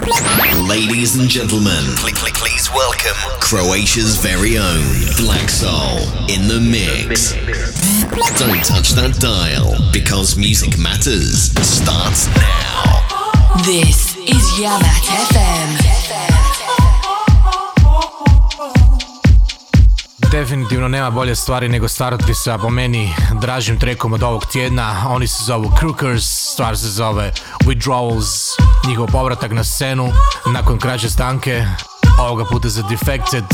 Ladies and gentlemen, please welcome Croatia's very own Black Soul in the mix. Don't touch that dial because music matters starts now. This is Yamat FM. Definitivno nema bolje stvari nego starati sa po meni dražim trekom od ovog tjedna. Oni se zovu Crookers, stvar se zove Withdrawals, njihov povratak na scenu nakon kraće stanke, ovoga puta za Defected.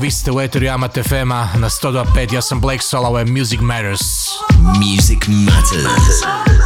Vi ste u Eteru Yamat FM-a na 102.5, ja sam Blake Soul, ovo je Music Matters. Music Matters.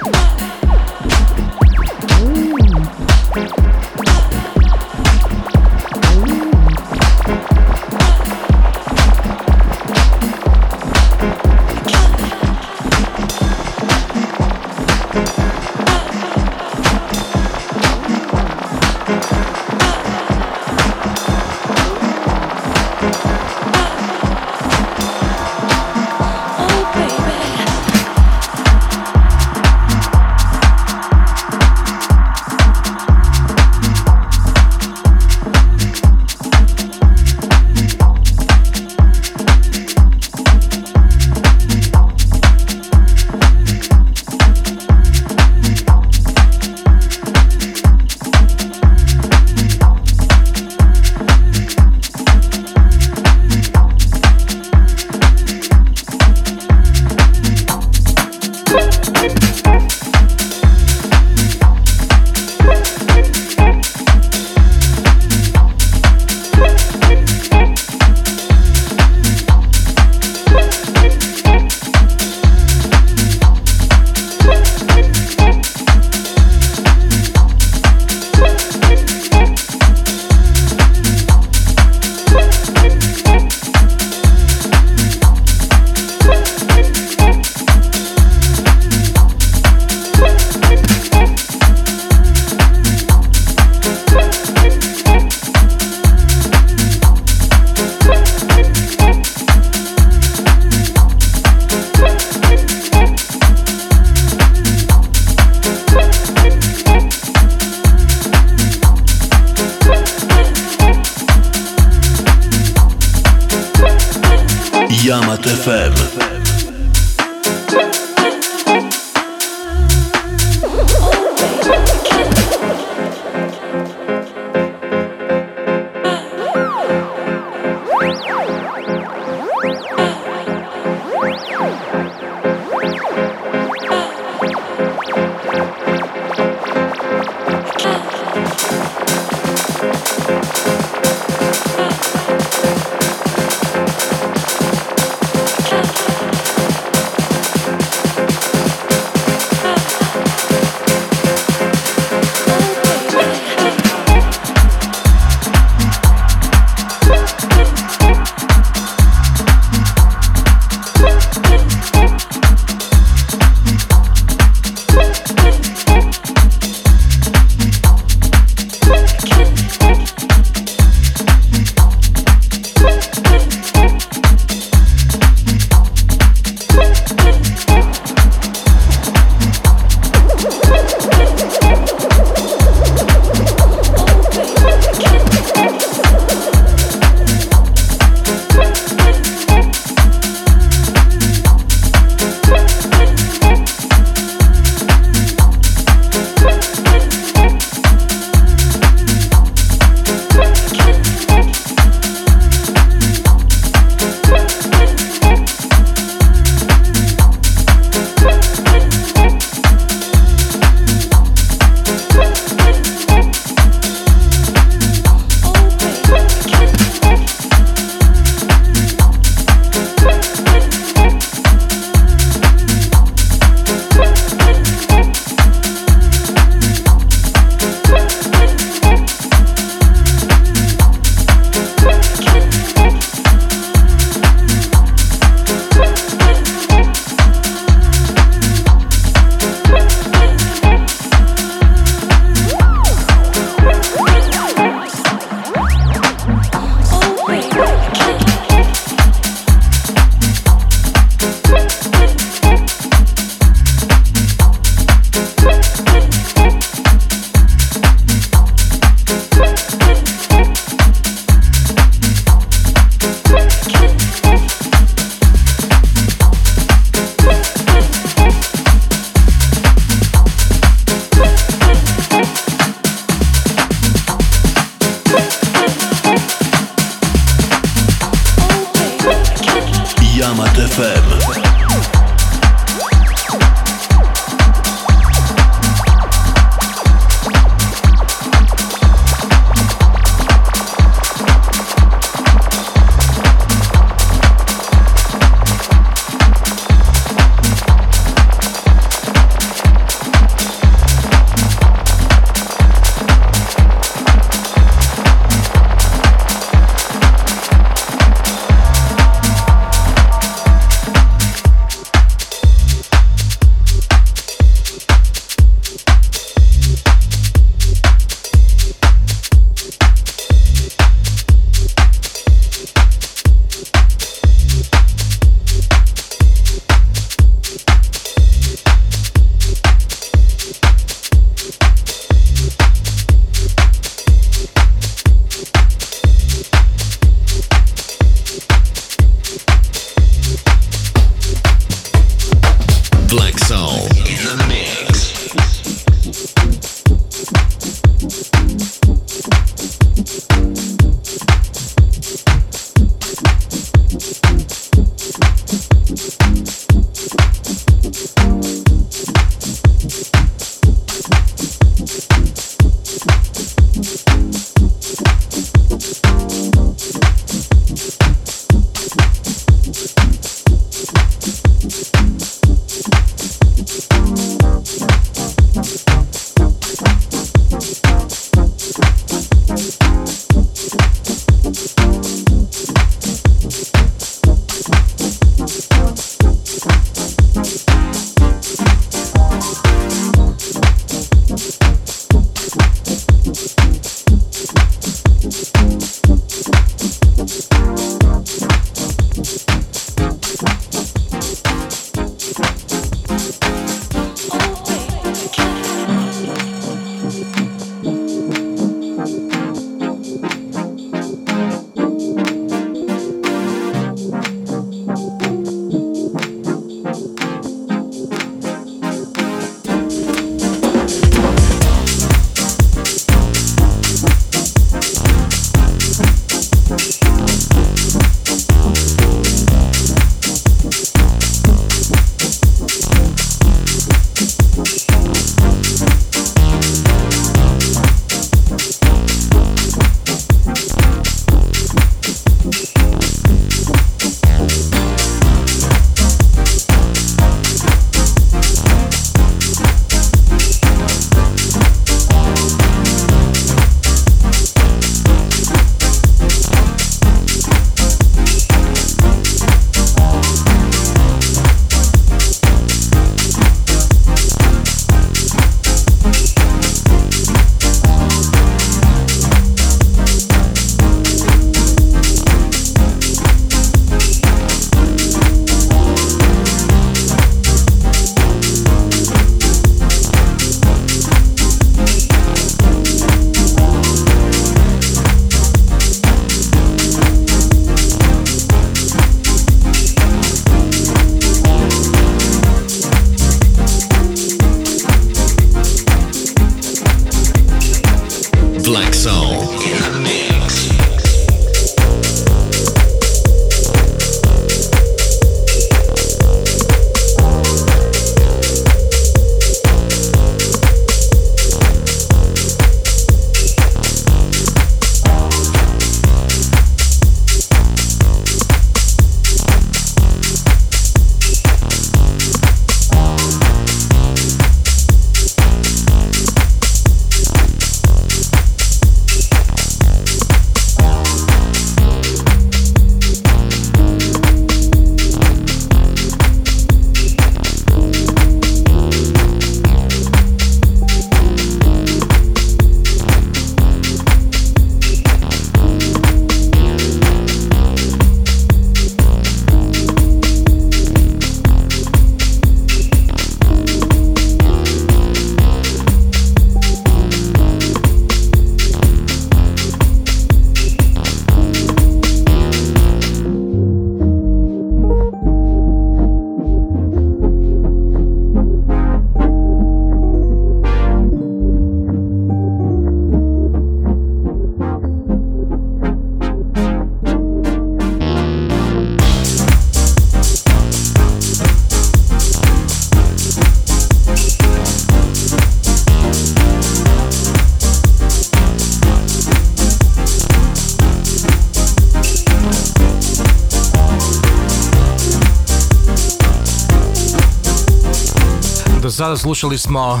sada slušali smo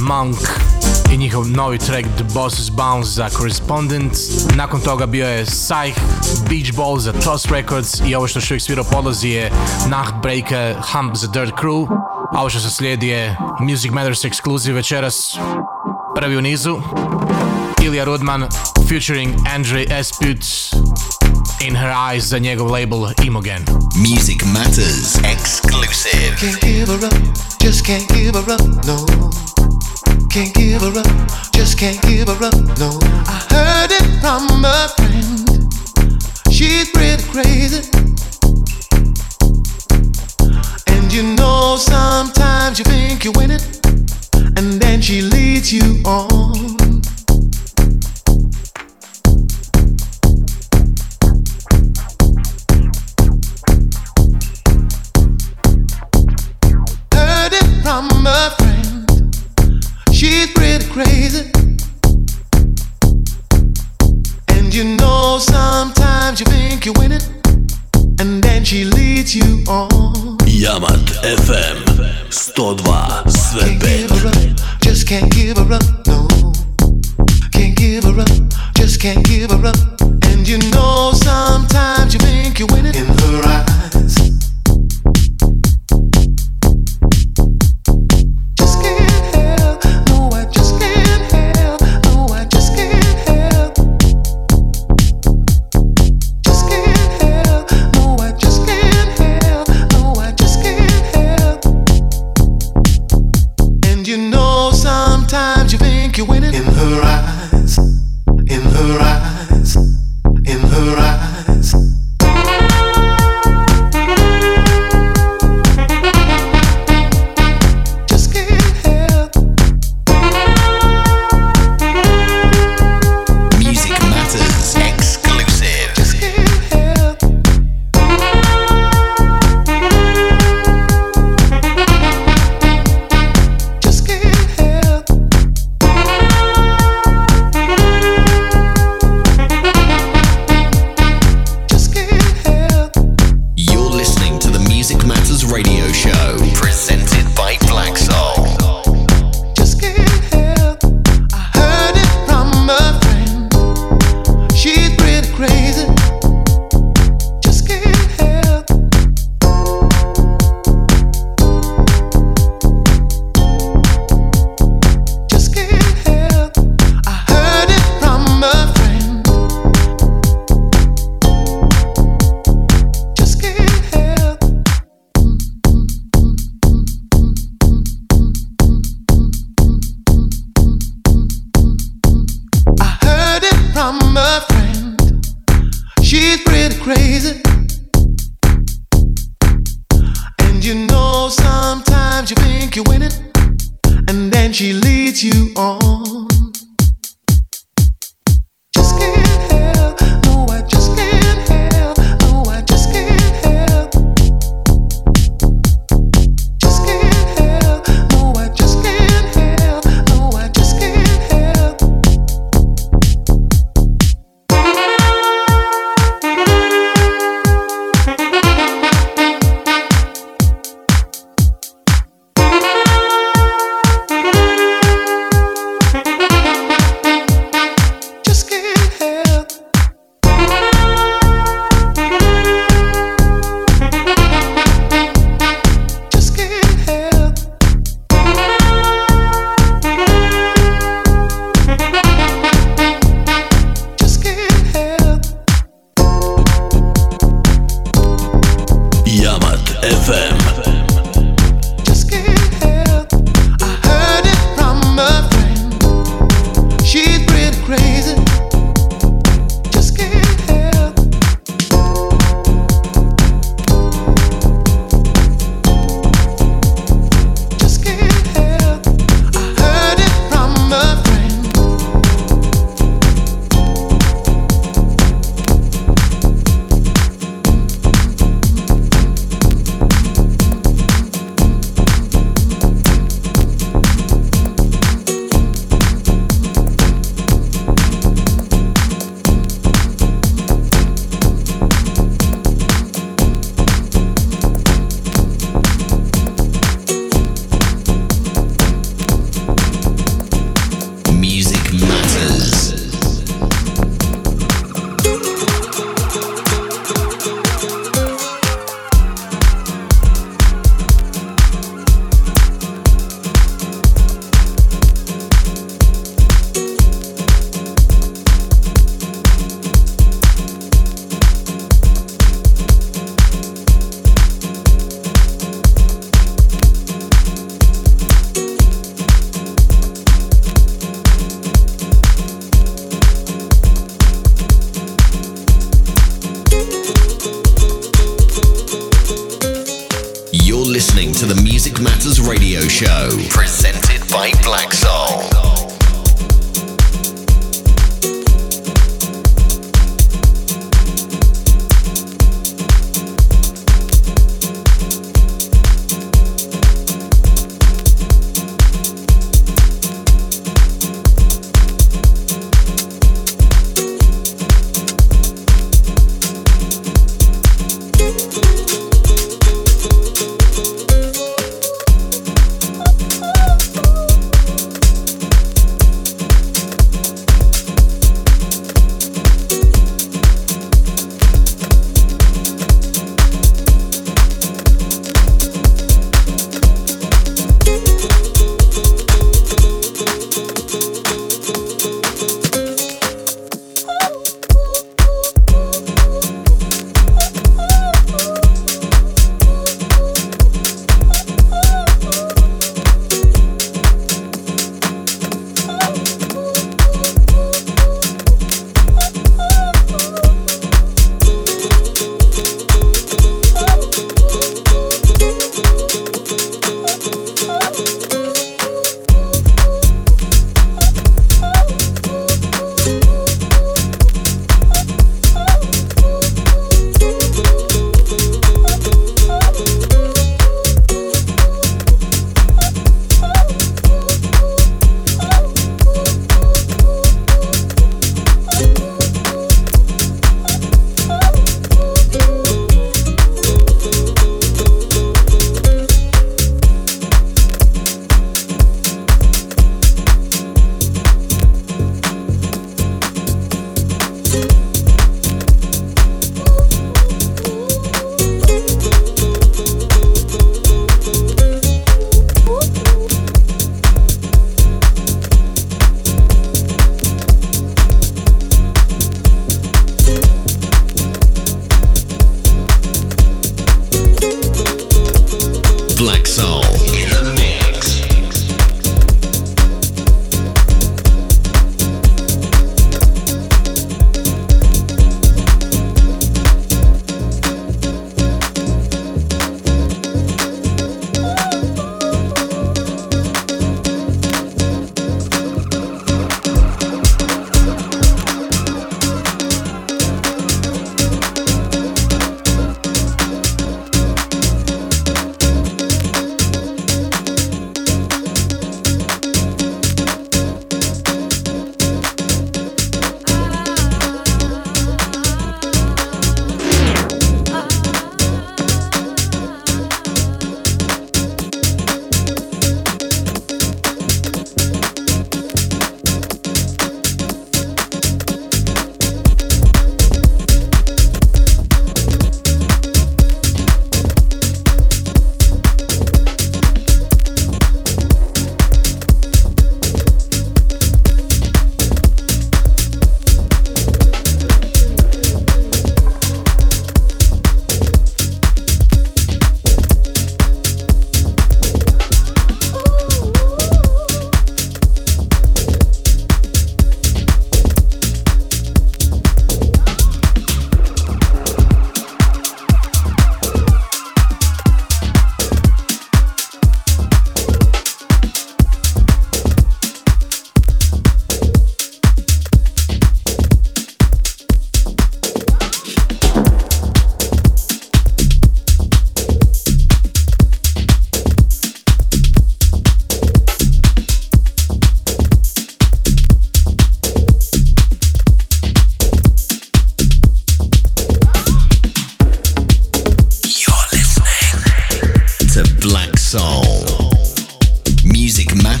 Monk i njihov novi track The Bosses Bounce za Correspondent. Nakon toga bio je Psych, Beach Ball za Toss Records i ovo što što ih svirao podlazi je Nachtbreaker, Hump za Dirt Crew. A ovo što se slijedi je Music Matters Exclusive večeras, prvi u nizu. Ilija Rudman featuring Andre Esput In Her Eyes za njegov label Imogen. Music Matters Exclusive. Just can't give her up, no. Can't give her up, just can't give her up, no. I heard it from a friend. She's pretty crazy. And you know sometimes you think you win it.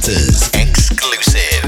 matters exclusive.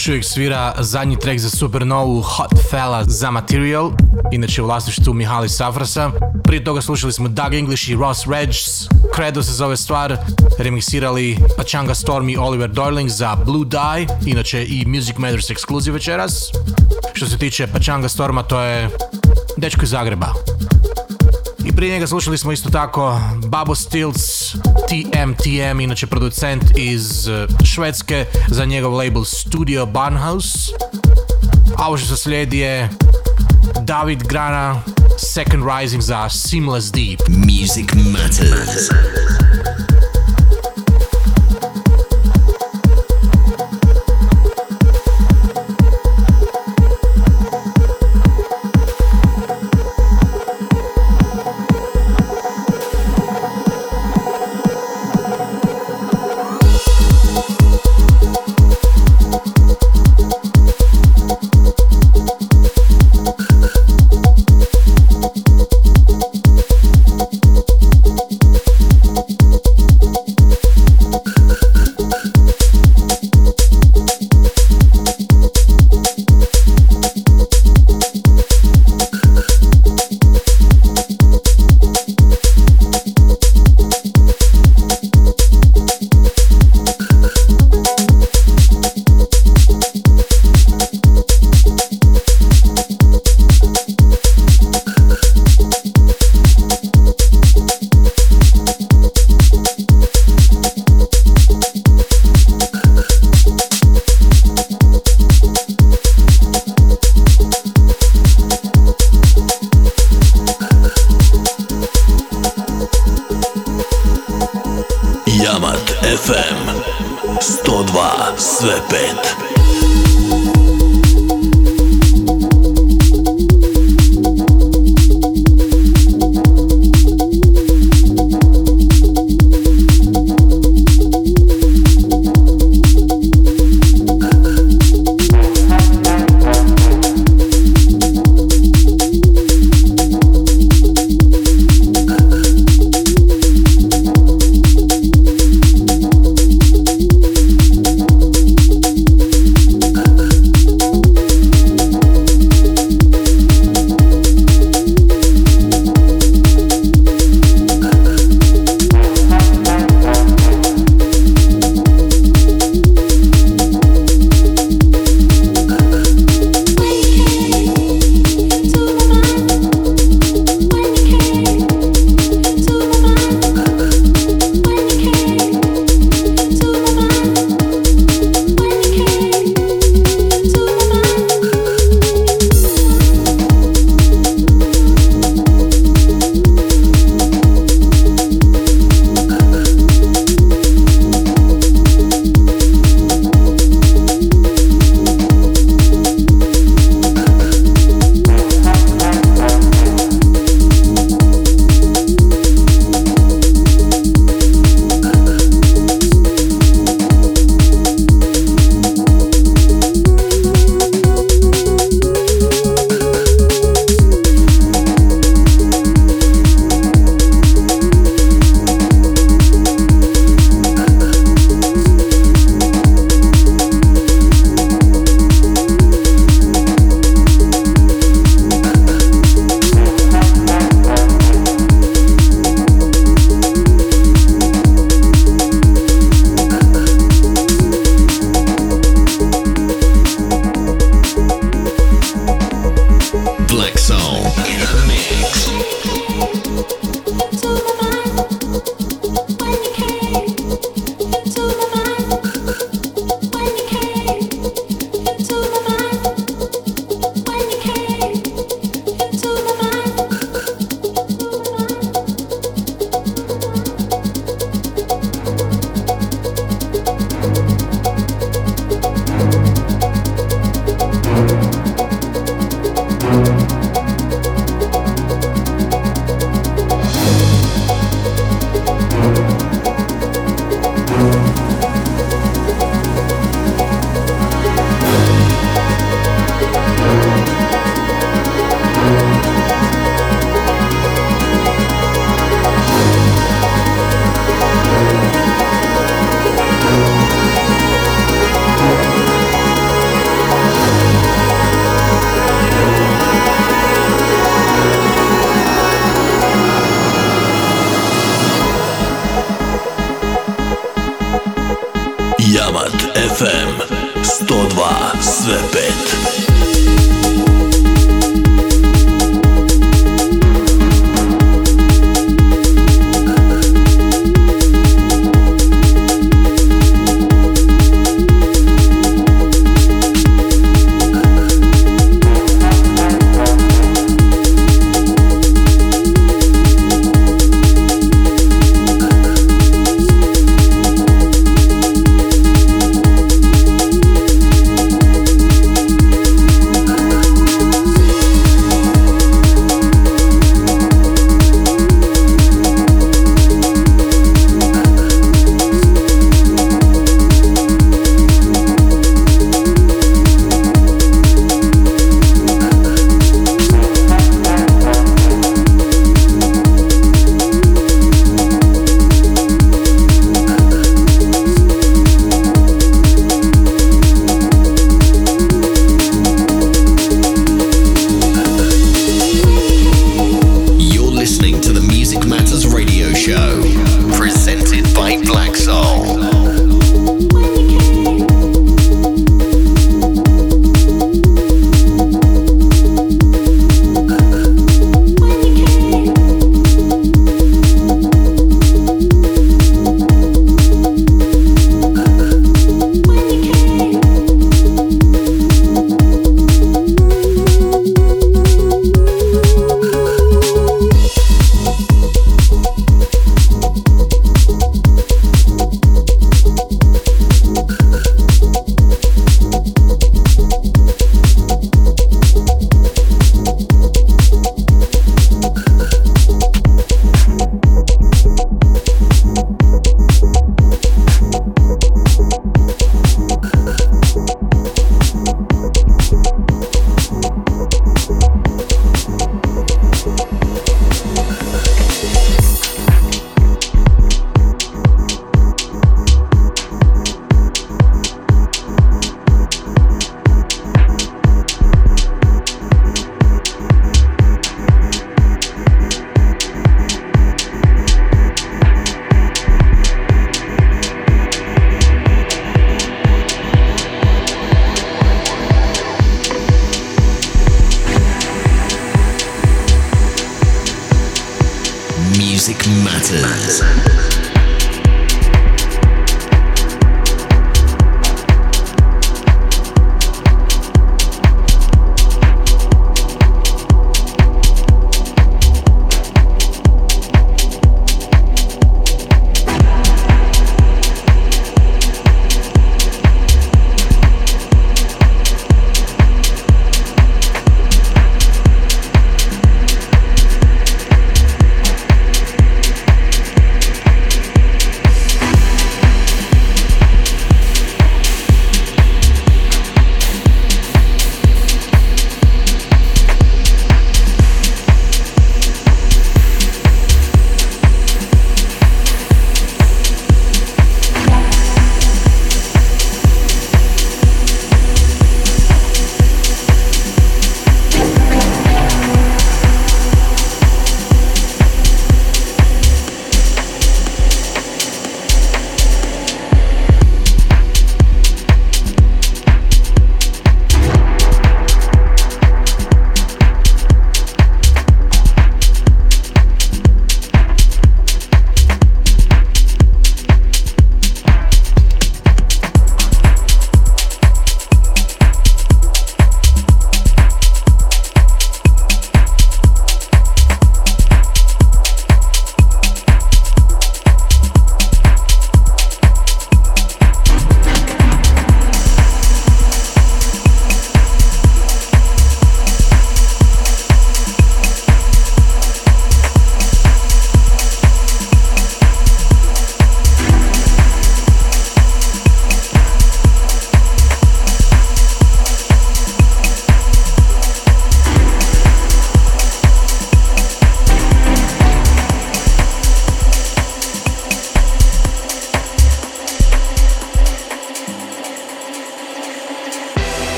Još uvijek svira zadnji track za Supernovu Hot Fella za Material, inače u vlasništvu Mihali Safrasa. Prije toga slušali smo Doug English i Ross Regis, Credo se zove stvar, remiksirali Pachanga Storm i Oliver Darling za Blue Dye, inače i Music Matters ekskluziv večeras. Što se tiče Pachanga Storma, to je dečko iz Zagreba. I prije njega slušali smo isto tako Babo Stills, TMTM, inače producent iz eh, Švedske za njegov label Studio Barnhouse. A ovo što slijedi je David Grana, Second Rising za Seamless Deep. Music Matters.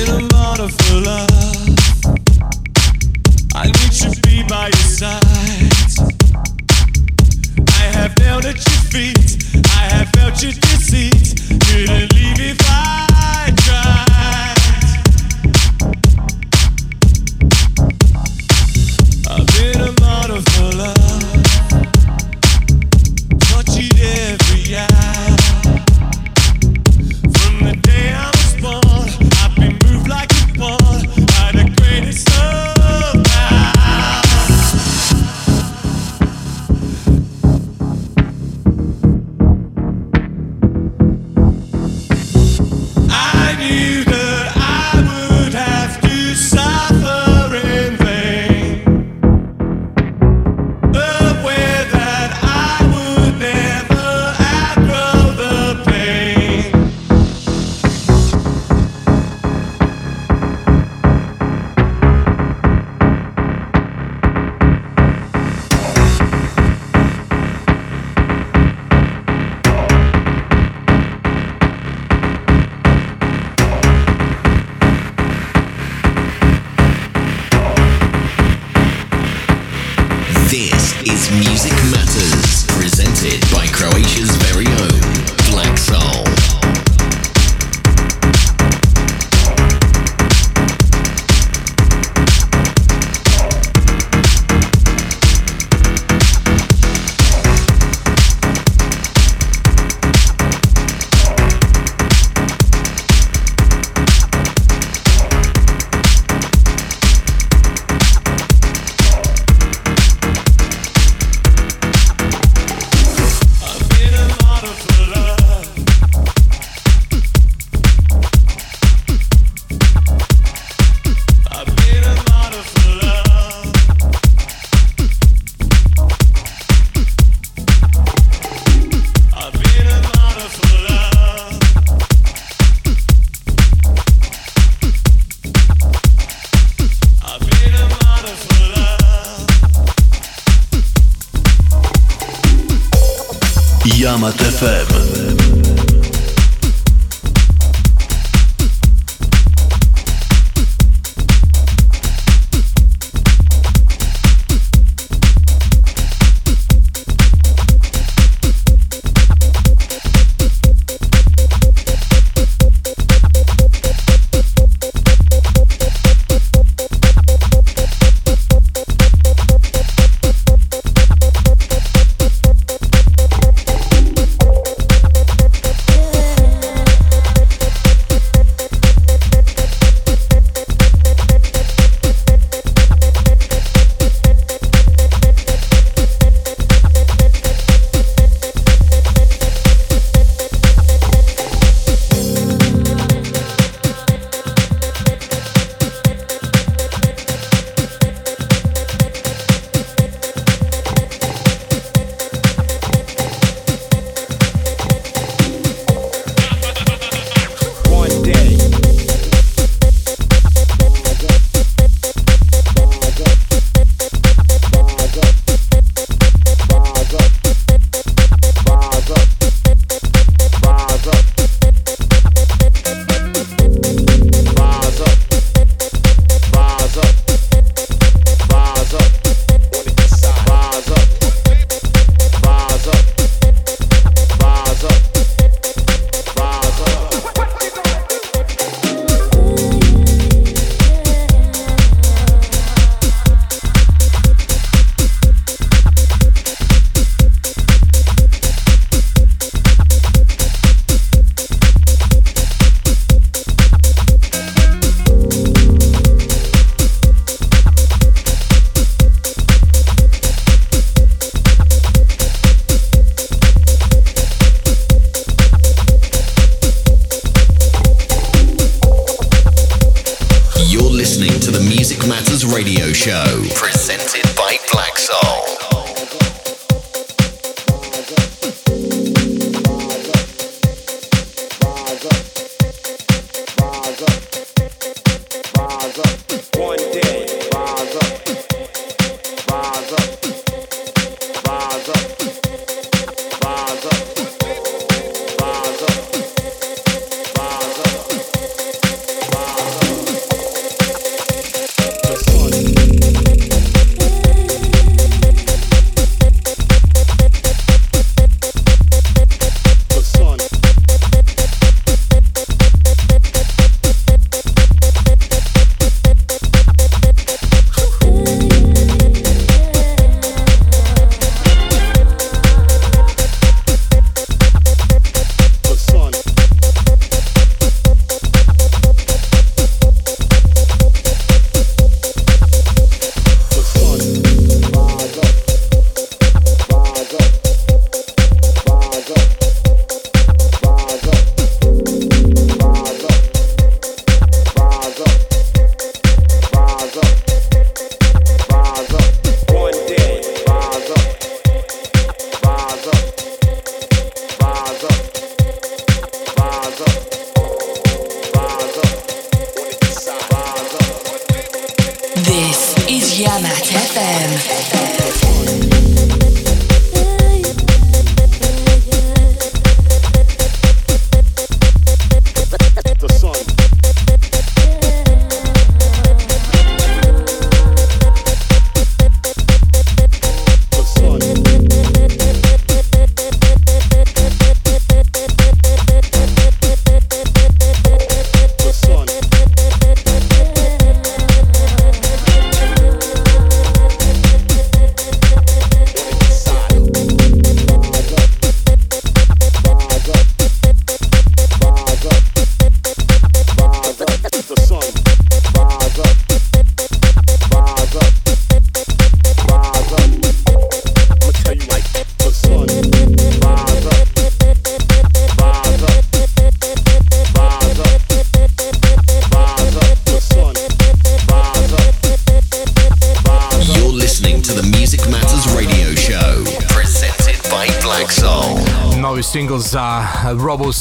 in a of love. I need to be by your side. I have felt at your feet. I have felt your deceit.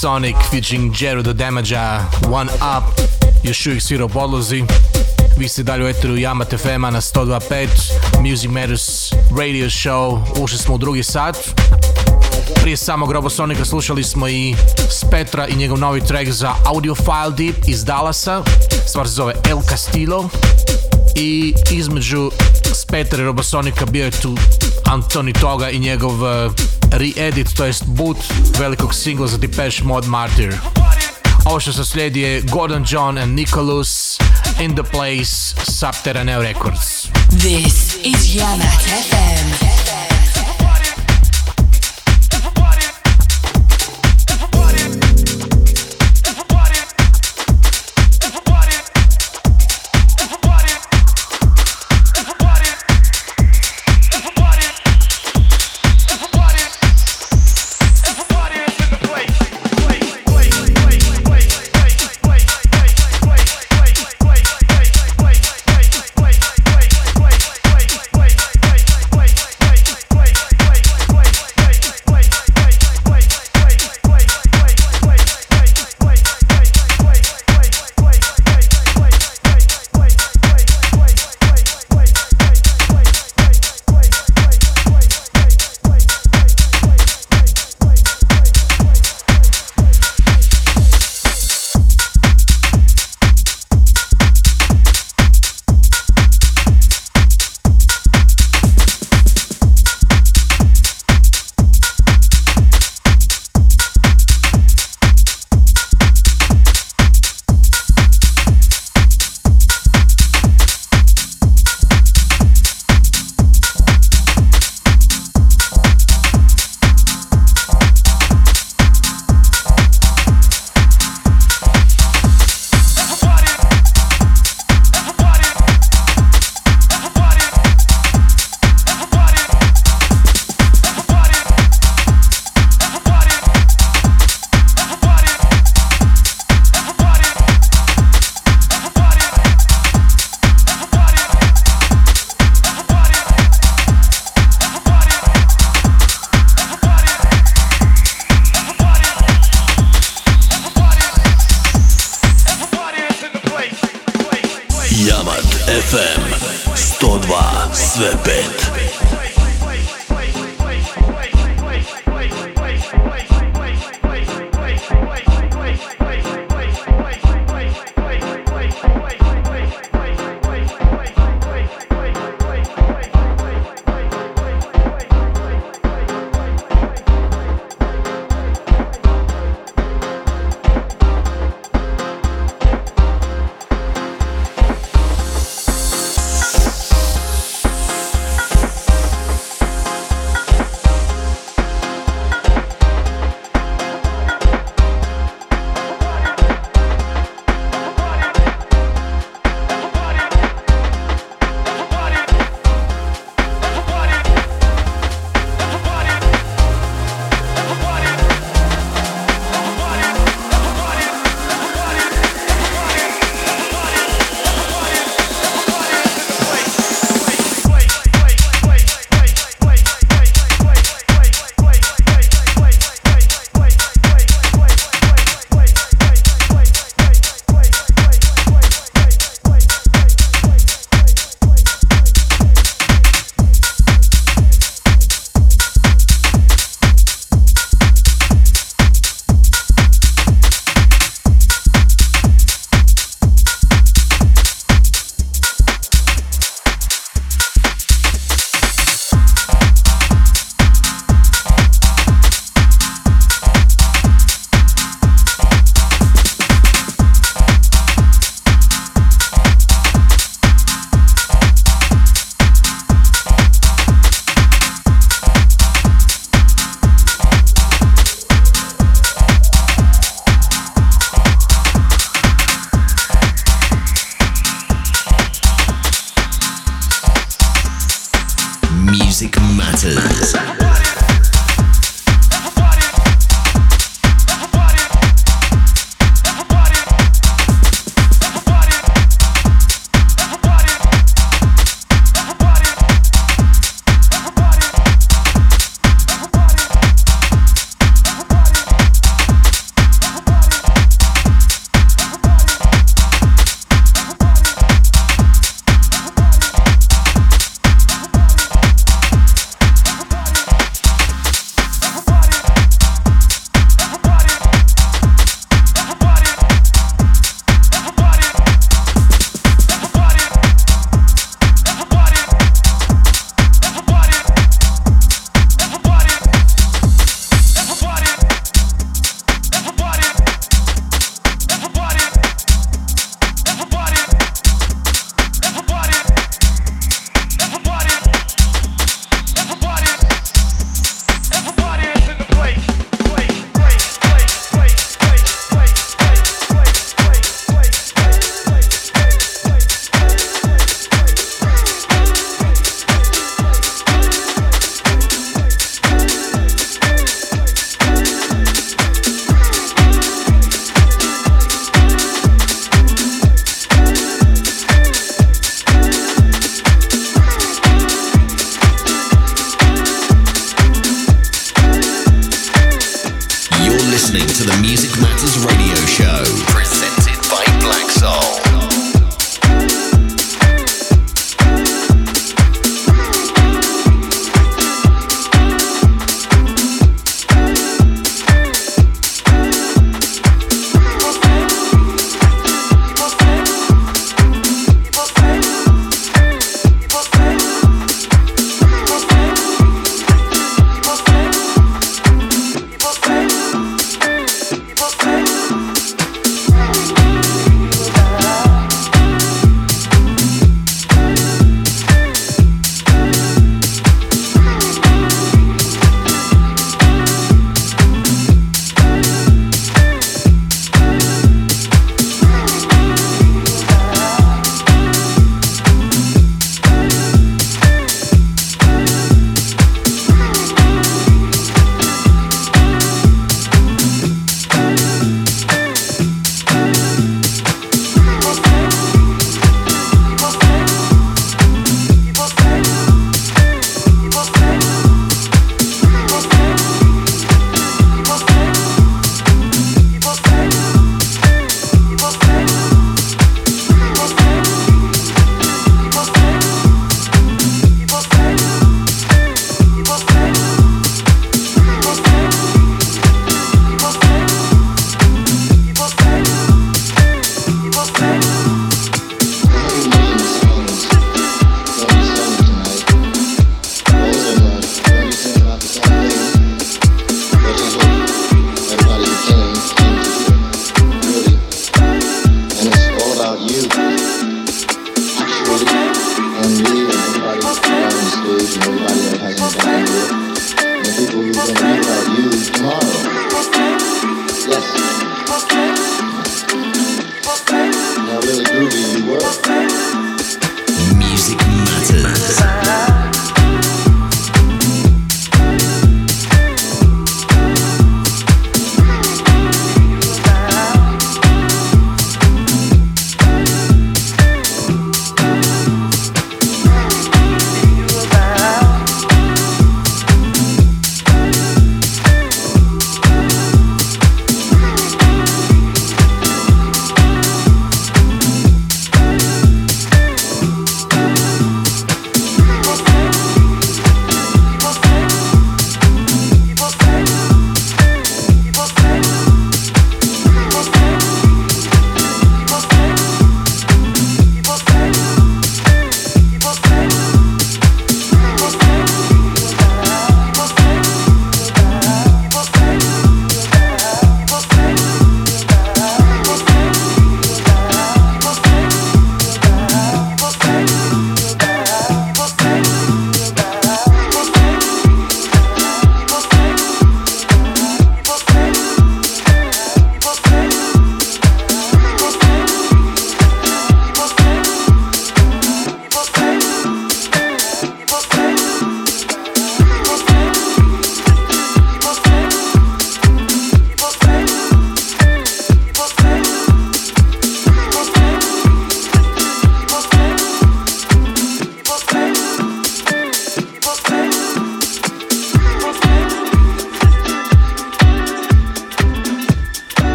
Sonic featuring Jared the Damage One Up. Još uvijek svira u podlozi. Vi ste dalje u eteru Yamat fm na 102.5 Music Matters Radio Show. Ušli smo u drugi sat. Prije samog Robosonika slušali smo i Spetra i njegov novi track za Audiophile Deep iz Dallasa. Stvar se zove El Castillo. I između Spetra i Robosonika bio je tu Antoni Toga i njegov uh, re-edit, to jest boot velikog singla za Depeche Mode Martyr. Ovo što se slijedi je Gordon John and Nicholas in the place Subterraneo Records. This is Yamat FM.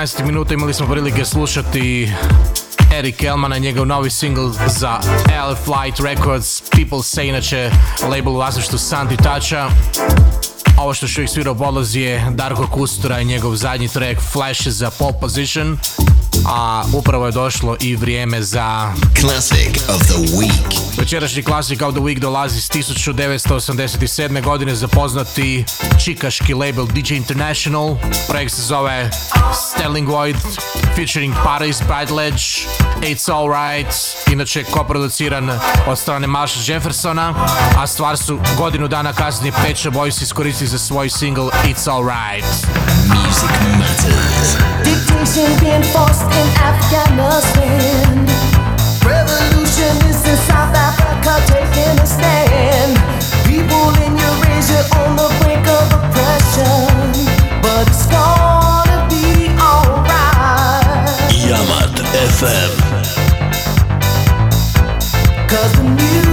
15 minuta imali smo prilike slušati Eric Elmana, njegov novi single za L Flight Records, People Say, inače label u vlasništvu Santi Tača. Ovo što što ih svirao podlazi je Darko Kustura i njegov zadnji track Flash za pole position a upravo je došlo i vrijeme za Classic of the Week. Večerašnji Classic of the Week dolazi s 1987. godine za poznati čikaški label DJ International. Projekt se zove Sterling Void featuring Paris Ledge, It's Alright, inače koproduciran od strane Marsha Jeffersona, a stvar su godinu dana kasnije Pet Boys iskoristili za svoj single It's Alright. Music Matters. Dictation being forced in Afghanistan. Revolutionists in South Africa taking a stand. FM. Cause the music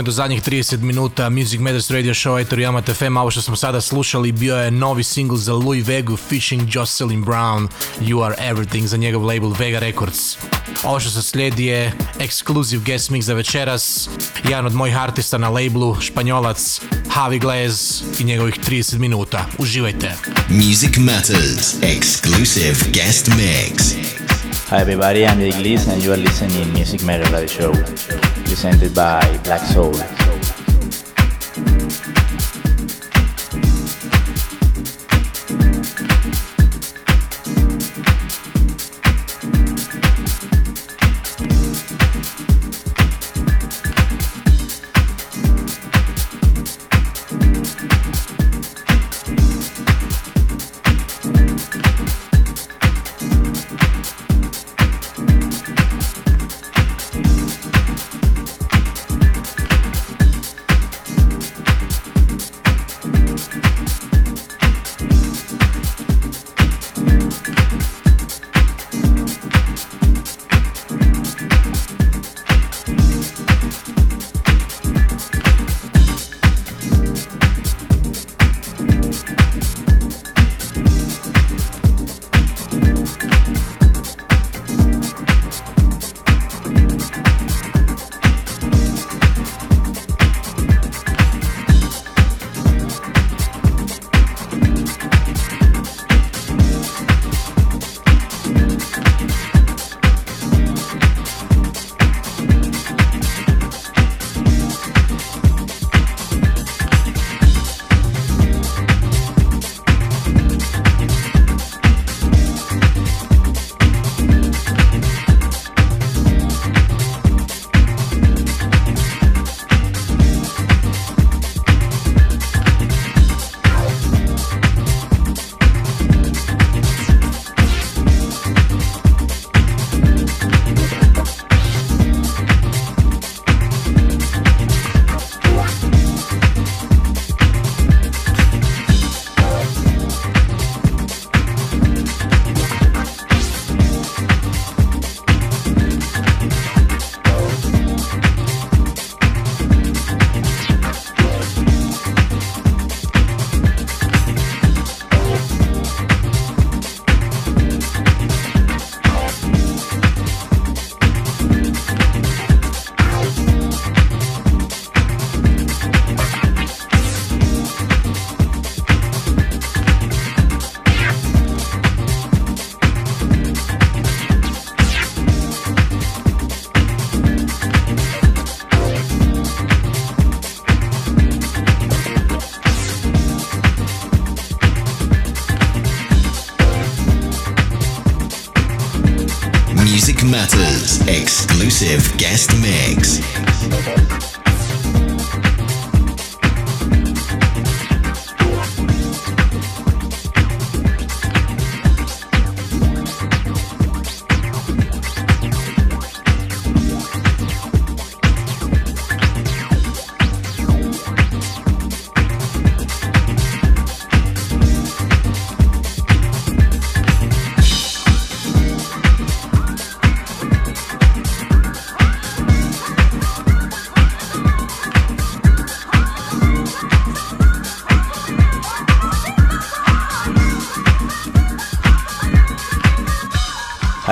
smo do zadnjih 30 minuta Music Matters Radio Show Etor Yamat FM. Ovo što smo sada slušali bio je novi single za Louis Vega Fishing Jocelyn Brown You Are Everything za njegov label Vega Records. Ovo što se slijedi je exclusive guest mix za večeras. Jedan od mojih artista na labelu, španjolac Javi Glaz i njegovih 30 minuta. Uživajte. Music Matters exclusive guest mix. Hi everybody, I'm Gliss and you are listening Music Matters Radio Show. Presented by Black Soul.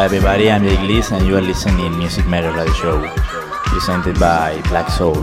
Everybody, I'm Liz and you are listening Music Matter Radio Show, presented by Black Soul.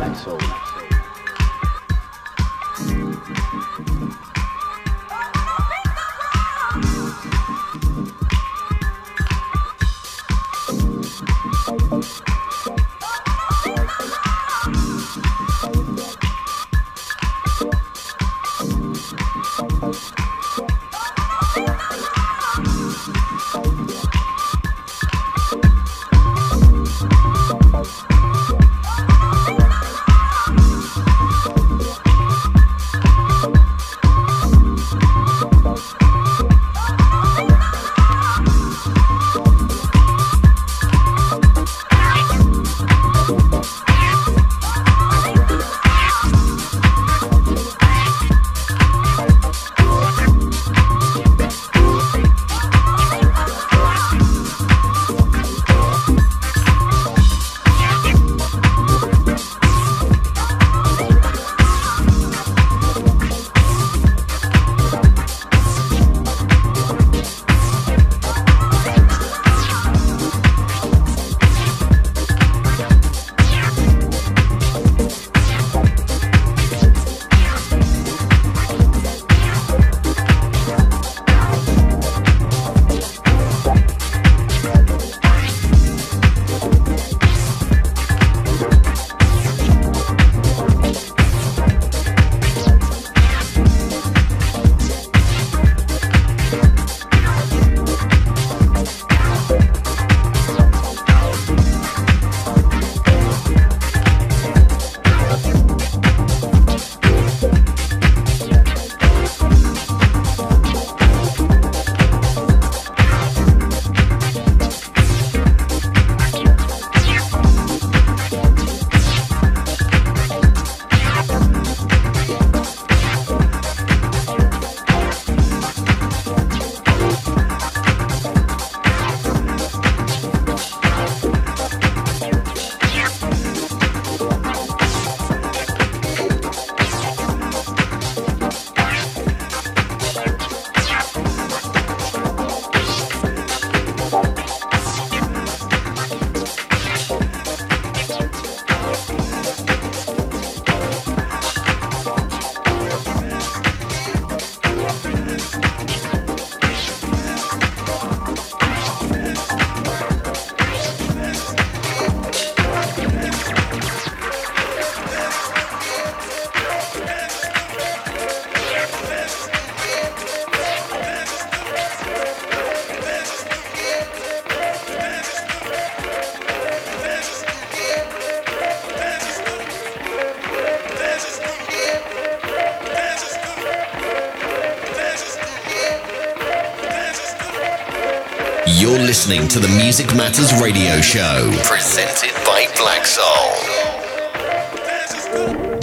Listening to the Music Matters radio show, presented by Black Soul.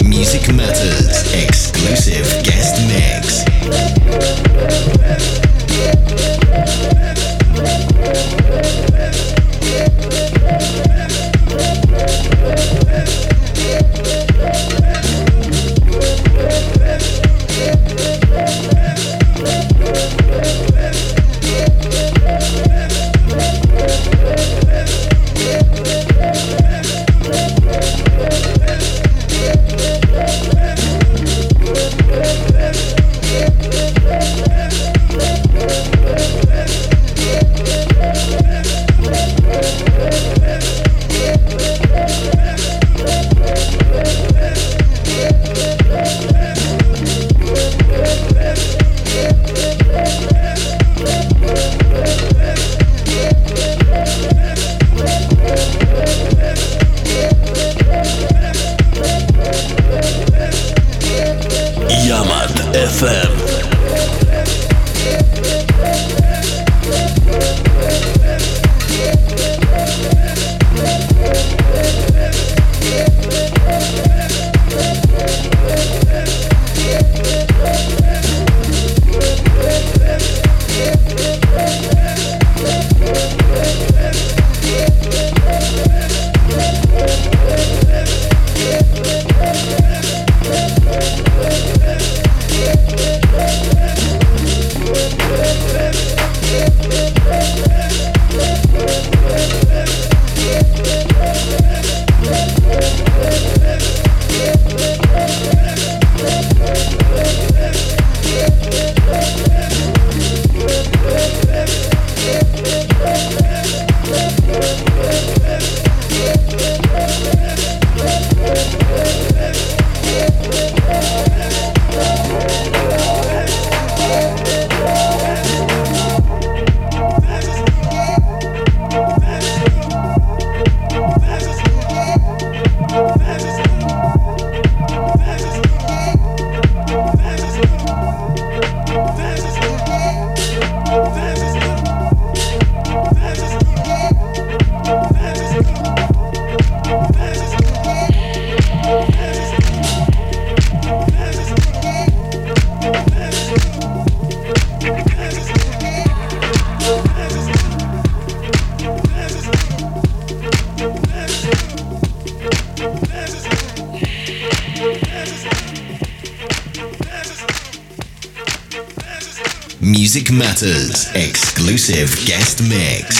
Music Matters exclusive guest exclusive guest mix.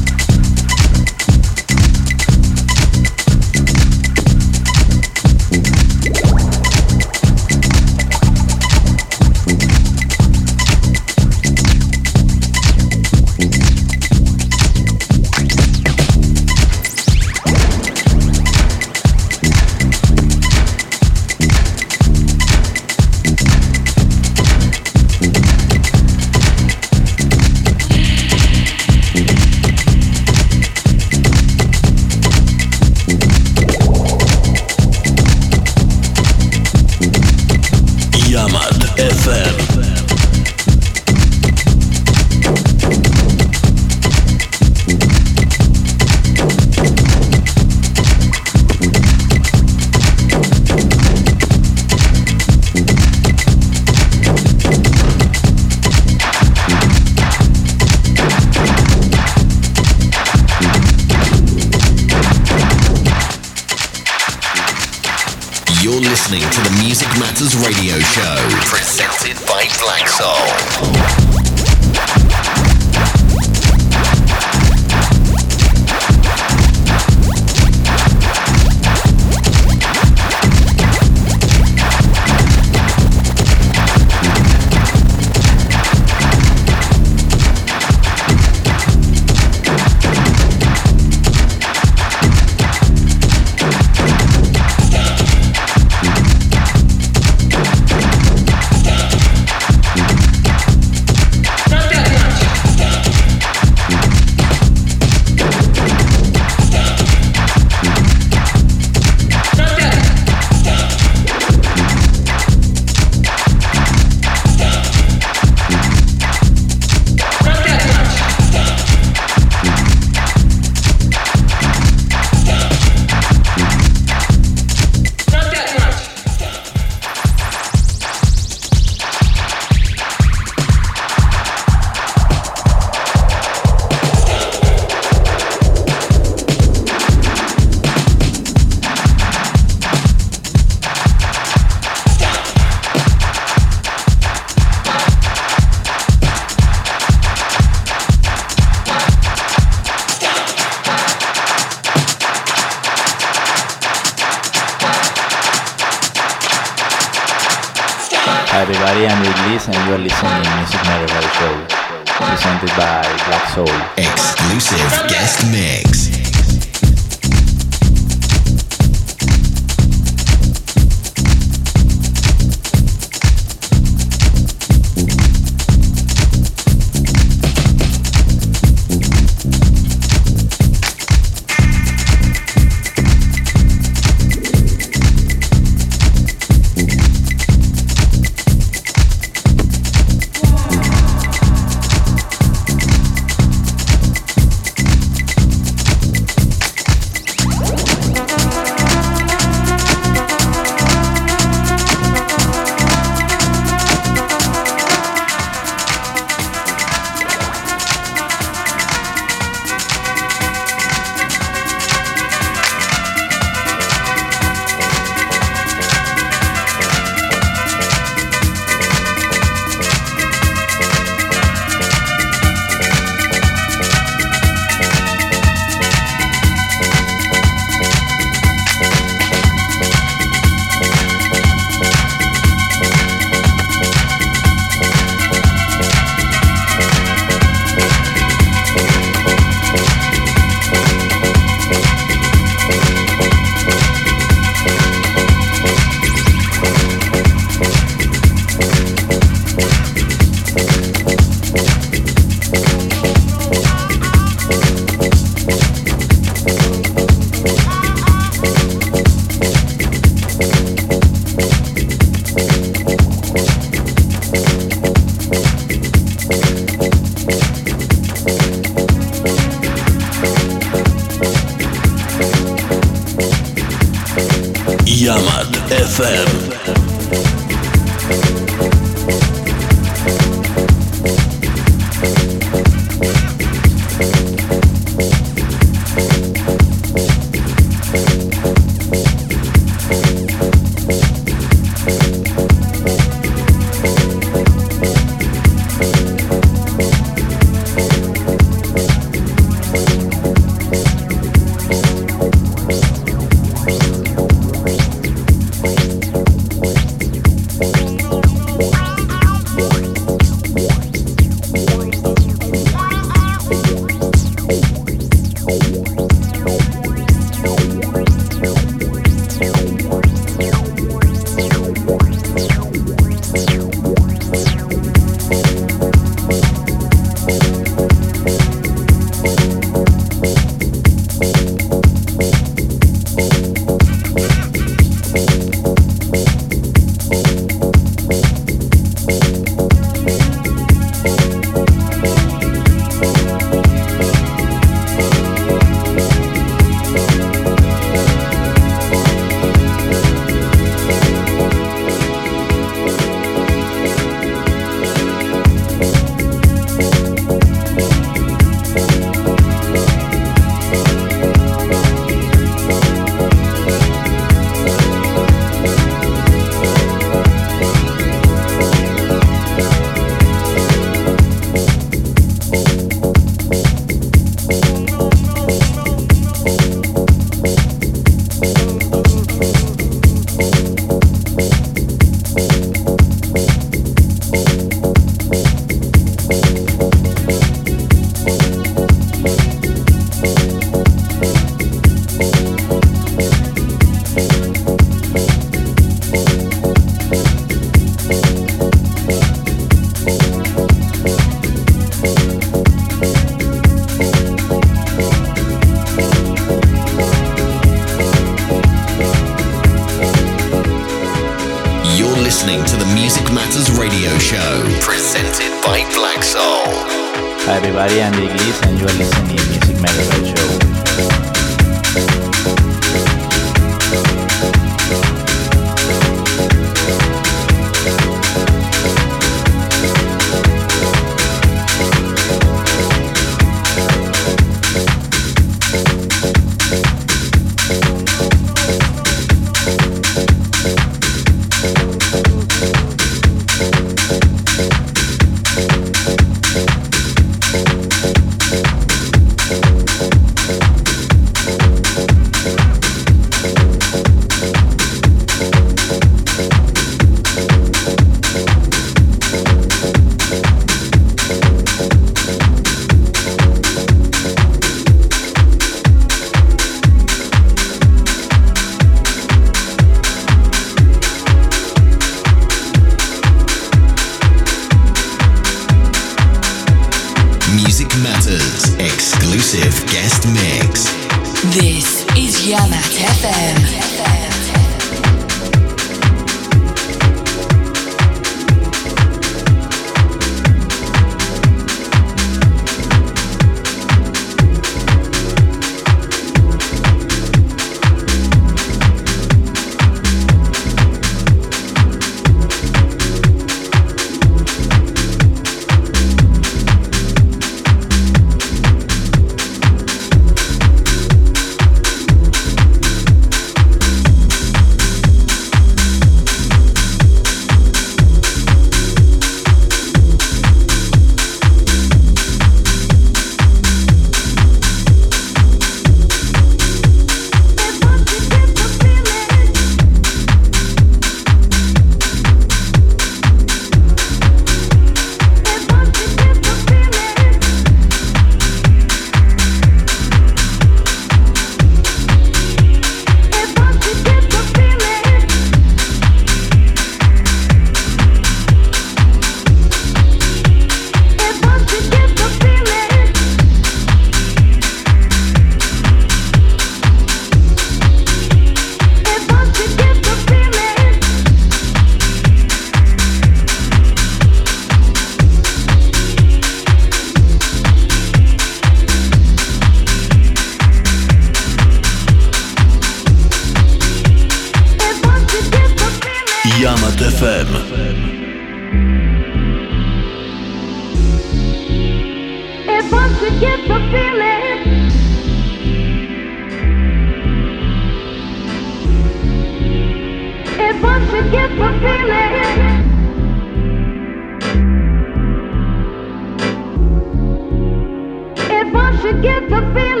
to give the feeling.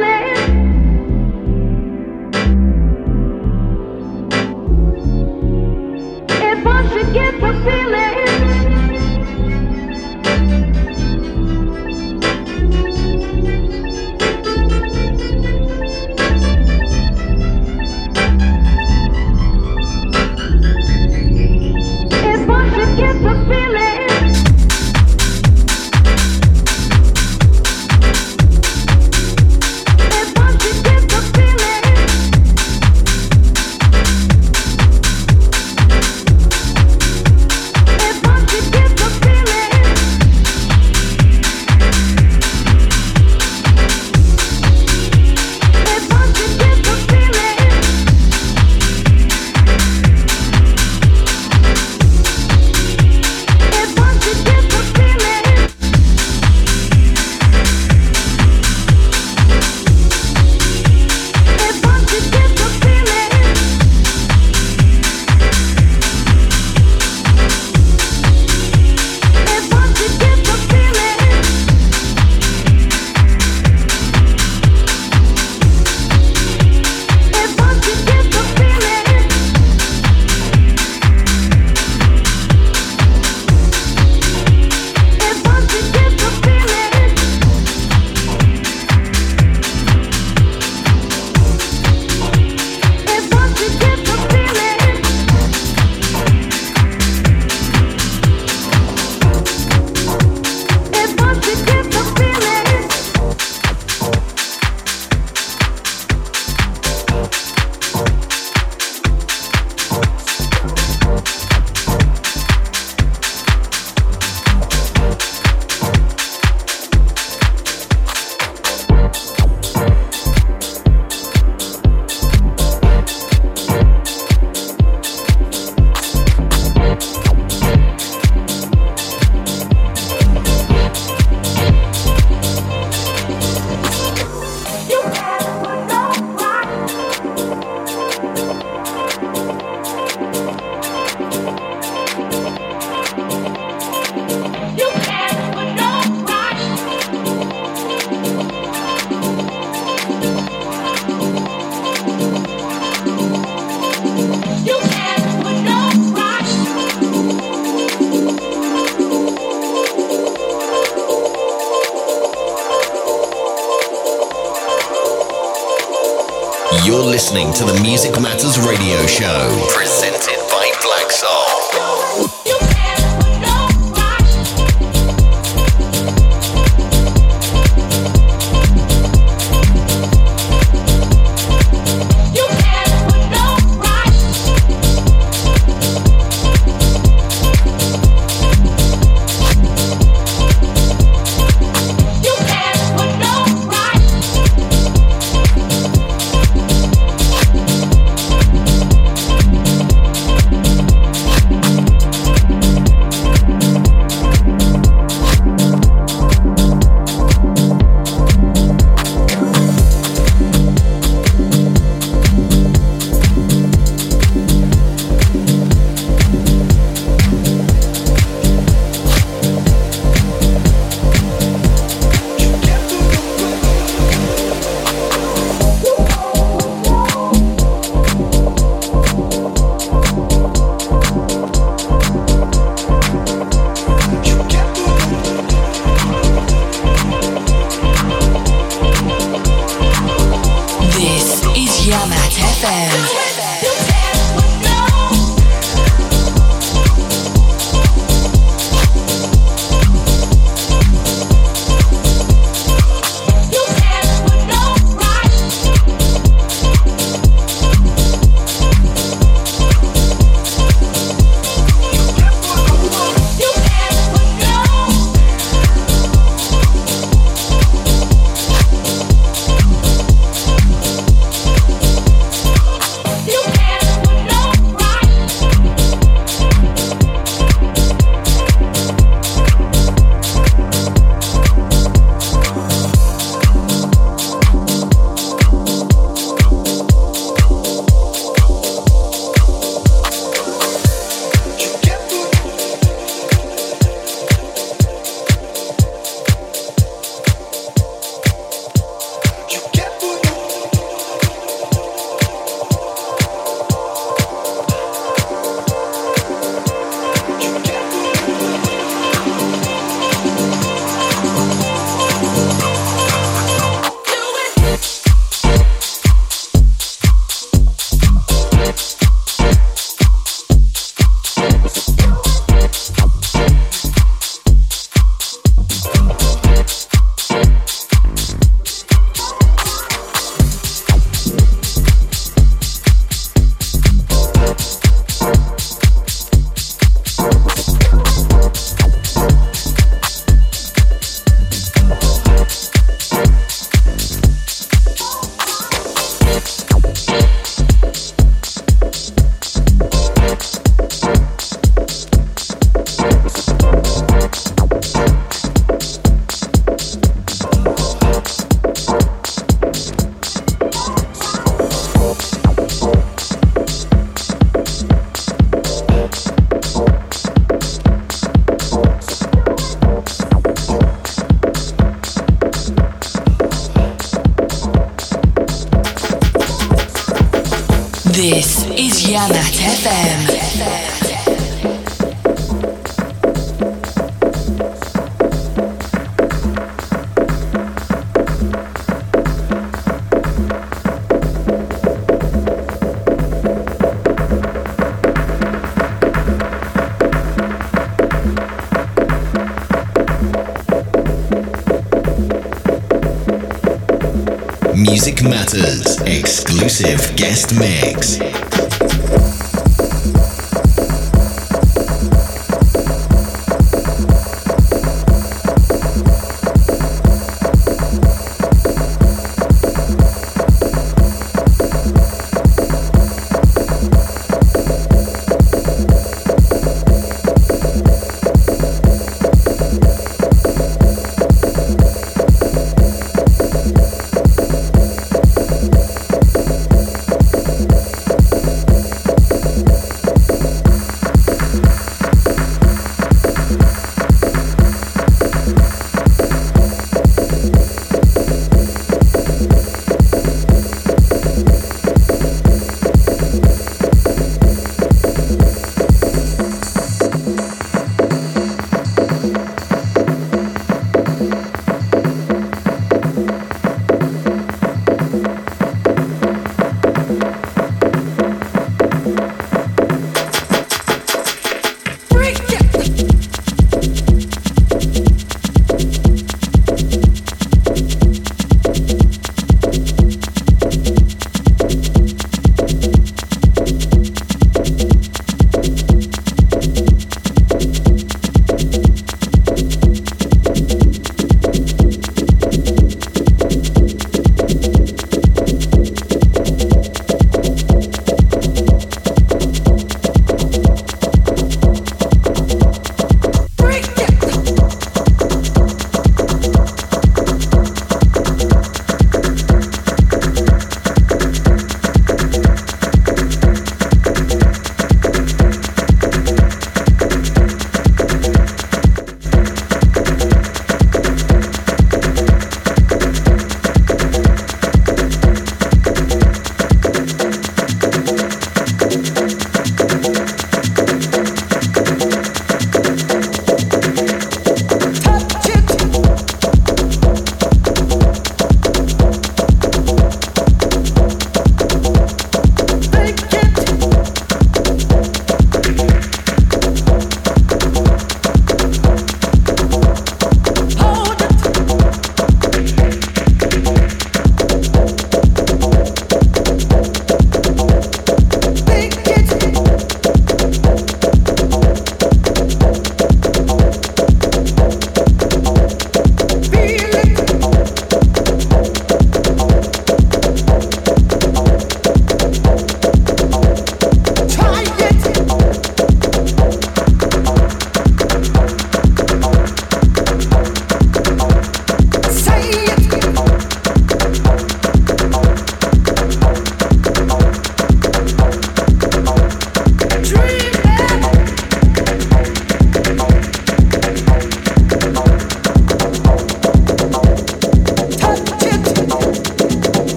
Music Matters exclusive guest mix.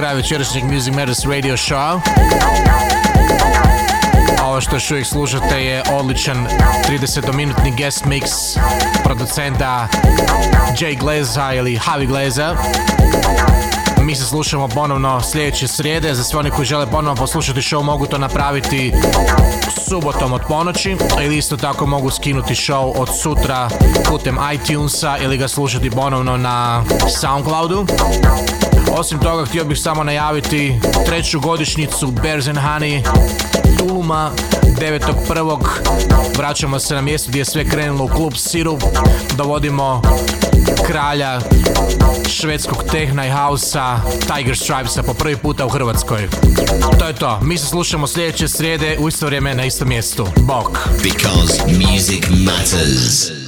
Kraja večerašnjeg Music Matters Radio Show. Ovo što još uvijek slušate je odličan 30-minutni guest mix producenta Jay Gleza ili Javi Gleza. Mi se slušamo ponovno sljedeće srijede. Za sve oni koji žele ponovno poslušati show mogu to napraviti subotom od ponoći ili isto tako mogu skinuti show od sutra putem iTunesa ili ga slušati ponovno na Soundcloudu. Osim toga htio bih samo najaviti treću godišnjicu Bears and Honey Tuluma 9.1. Vraćamo se na mjesto gdje je sve krenulo u klub Sirup. Dovodimo kralja švedskog tehna i hausa Tiger Stripesa po prvi puta u Hrvatskoj. To je to. Mi se slušamo sljedeće srijede u isto vrijeme na istom mjestu. Bok. Because music matters.